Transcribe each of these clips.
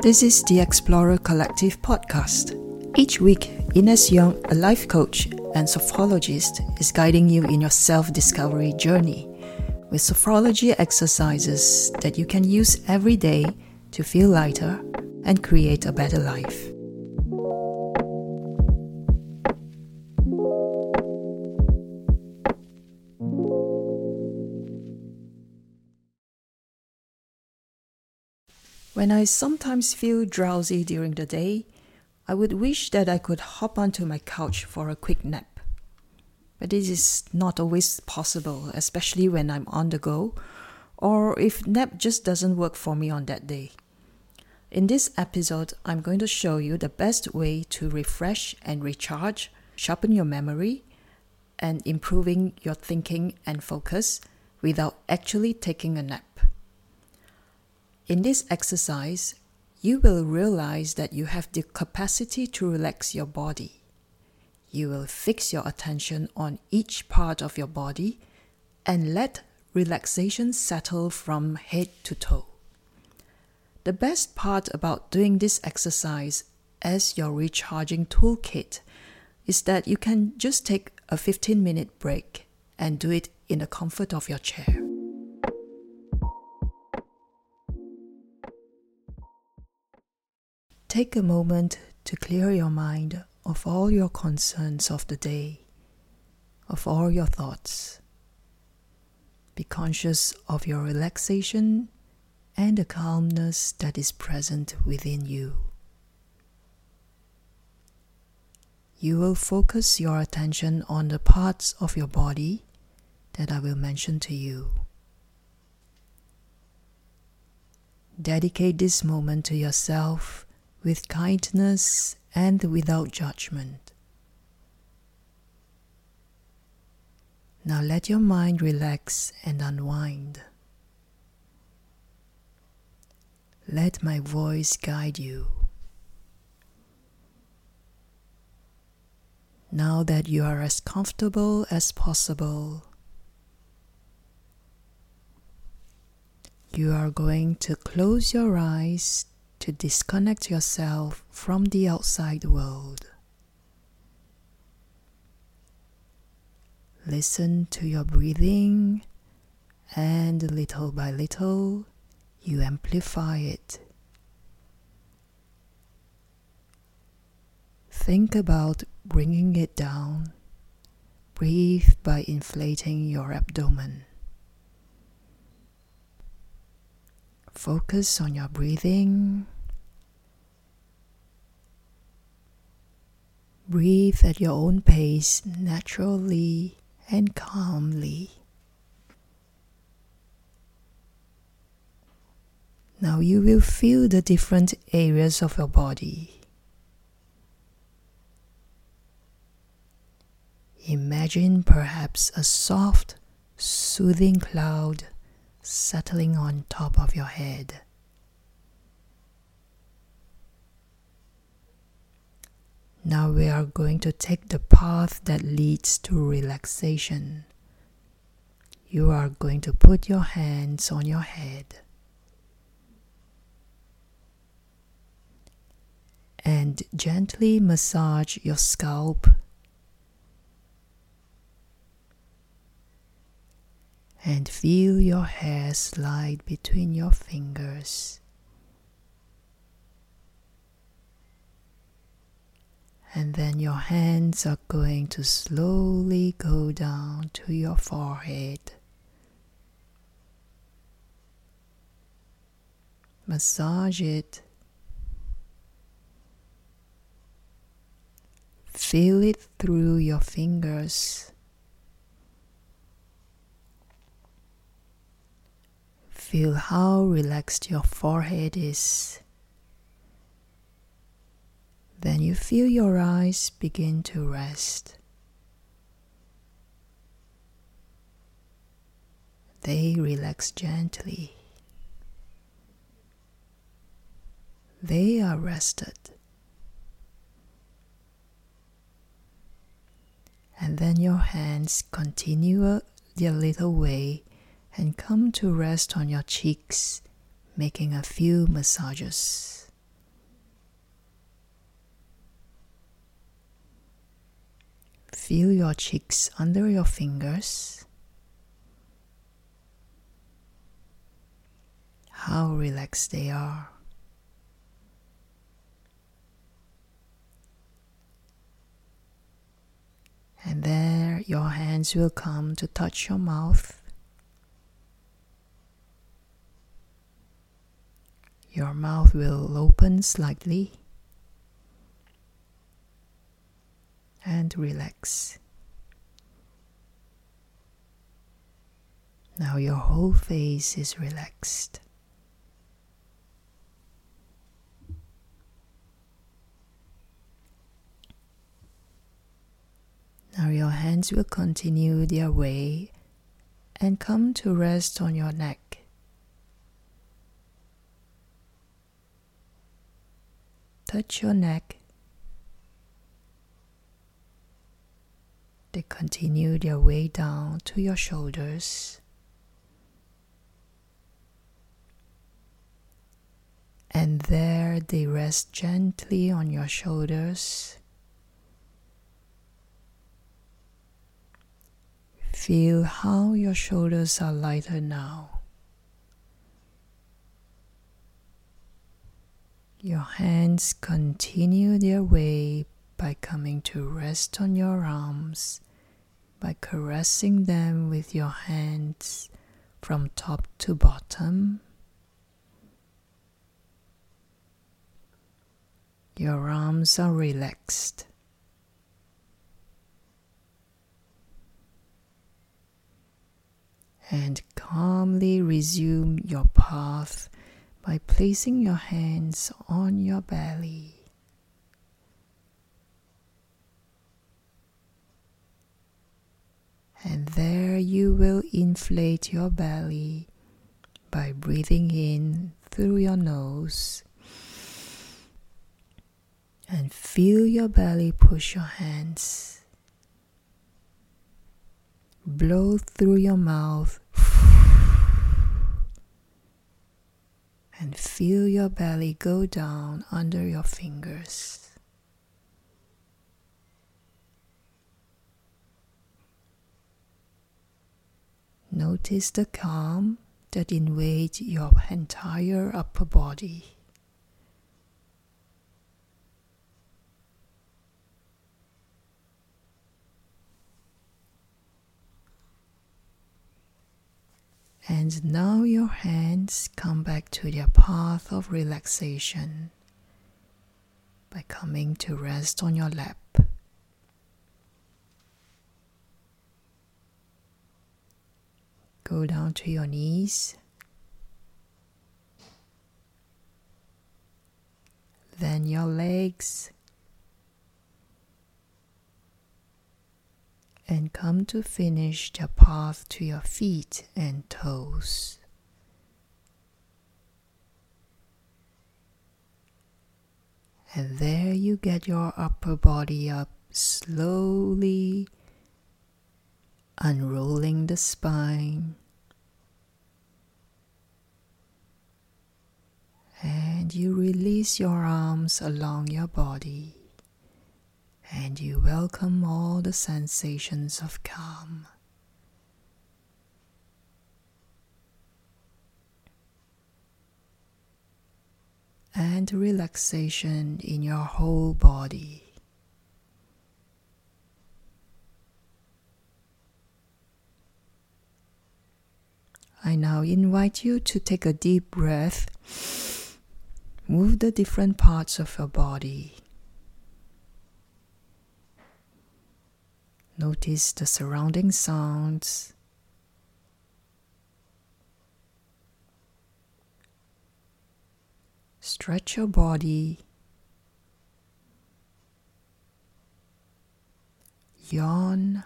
This is the Explorer Collective podcast. Each week, Ines Yong, a life coach and sophrologist, is guiding you in your self discovery journey with sophrology exercises that you can use every day to feel lighter and create a better life. When I sometimes feel drowsy during the day, I would wish that I could hop onto my couch for a quick nap. But this is not always possible, especially when I'm on the go, or if nap just doesn't work for me on that day. In this episode, I'm going to show you the best way to refresh and recharge, sharpen your memory, and improving your thinking and focus without actually taking a nap. In this exercise, you will realize that you have the capacity to relax your body. You will fix your attention on each part of your body and let relaxation settle from head to toe. The best part about doing this exercise as your recharging toolkit is that you can just take a 15 minute break and do it in the comfort of your chair. Take a moment to clear your mind of all your concerns of the day, of all your thoughts. Be conscious of your relaxation and the calmness that is present within you. You will focus your attention on the parts of your body that I will mention to you. Dedicate this moment to yourself with kindness and without judgment. Now let your mind relax and unwind. Let my voice guide you. Now that you are as comfortable as possible, you are going to close your eyes to disconnect yourself from the outside world. Listen to your breathing, and little by little, you amplify it. Think about bringing it down. Breathe by inflating your abdomen. Focus on your breathing. Breathe at your own pace, naturally and calmly. Now you will feel the different areas of your body. Imagine perhaps a soft, soothing cloud settling on top of your head. Now we are going to take the path that leads to relaxation. You are going to put your hands on your head and gently massage your scalp and feel your hair slide between your fingers. And then your hands are going to slowly go down to your forehead. Massage it. Feel it through your fingers. Feel how relaxed your forehead is. Then you feel your eyes begin to rest. They relax gently. They are rested. And then your hands continue their little way and come to rest on your cheeks, making a few massages. Feel your cheeks under your fingers. How relaxed they are. And there your hands will come to touch your mouth. Your mouth will open slightly and relax. Now your whole face is relaxed. Now your hands will continue their way and come to rest on your neck. Touch your neck. They continue their way down to your shoulders. And there they rest gently on your shoulders. Feel how your shoulders are lighter now. Your hands continue their way by coming to rest on your arms, by caressing them with your hands from top to bottom. Your arms are relaxed. And calmly resume your path by placing your hands on your belly. And there you will inflate your belly by breathing in through your nose. And feel your belly push your hands. Blow through your mouth. And feel your belly go down under your fingers. Notice the calm that invades your entire upper body. And now your hands come back to their path of relaxation by coming to rest on your lap. Go down to your knees. Then your legs. And come to finish the path to your feet and toes. And there you get your upper body up slowly unrolling the spine. And you release your arms along your body and you welcome all the sensations of calm. And relaxation in your whole body. I now invite you to take a deep breath. Move the different parts of your body. Notice the surrounding sounds. Stretch your body. Yawn.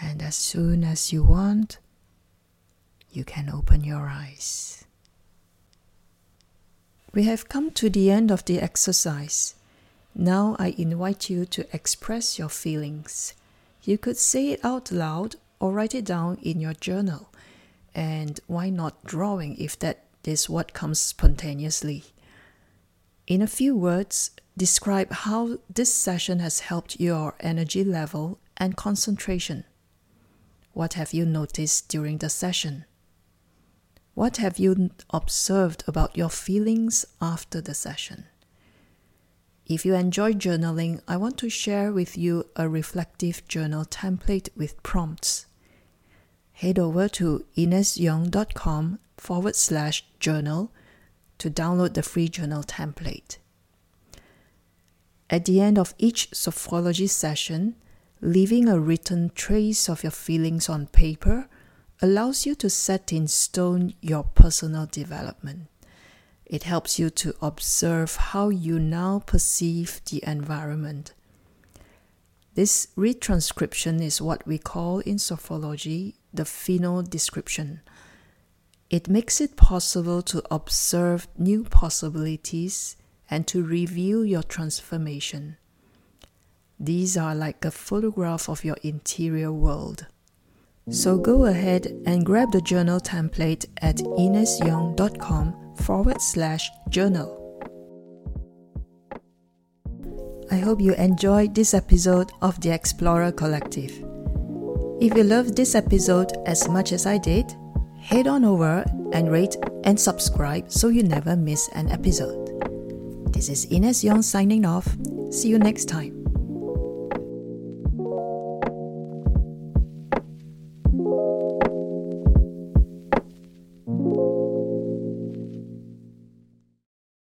And as soon as you want, you can open your eyes. We have come to the end of the exercise. Now I invite you to express your feelings. You could say it out loud or write it down in your journal. And why not drawing if that is what comes spontaneously? In a few words, describe how this session has helped your energy level and concentration. What have you noticed during the session? What have you observed about your feelings after the session? If you enjoy journaling, I want to share with you a reflective journal template with prompts. Head over to inesyong.com forward slash journal to download the free journal template. At the end of each sophrology session, leaving a written trace of your feelings on paper allows you to set in stone your personal development. It helps you to observe how you now perceive the environment. This retranscription is what we call in sophrology the phenodescription. It makes it possible to observe new possibilities and to review your transformation. These are like a photograph of your interior world. So go ahead and grab the journal template at inesyong.com forward slash journal. I hope you enjoyed this episode of the Explorer Collective. If you loved this episode as much as I did, head on over and rate and subscribe so you never miss an episode. This is Ines Yong signing off. See you next time.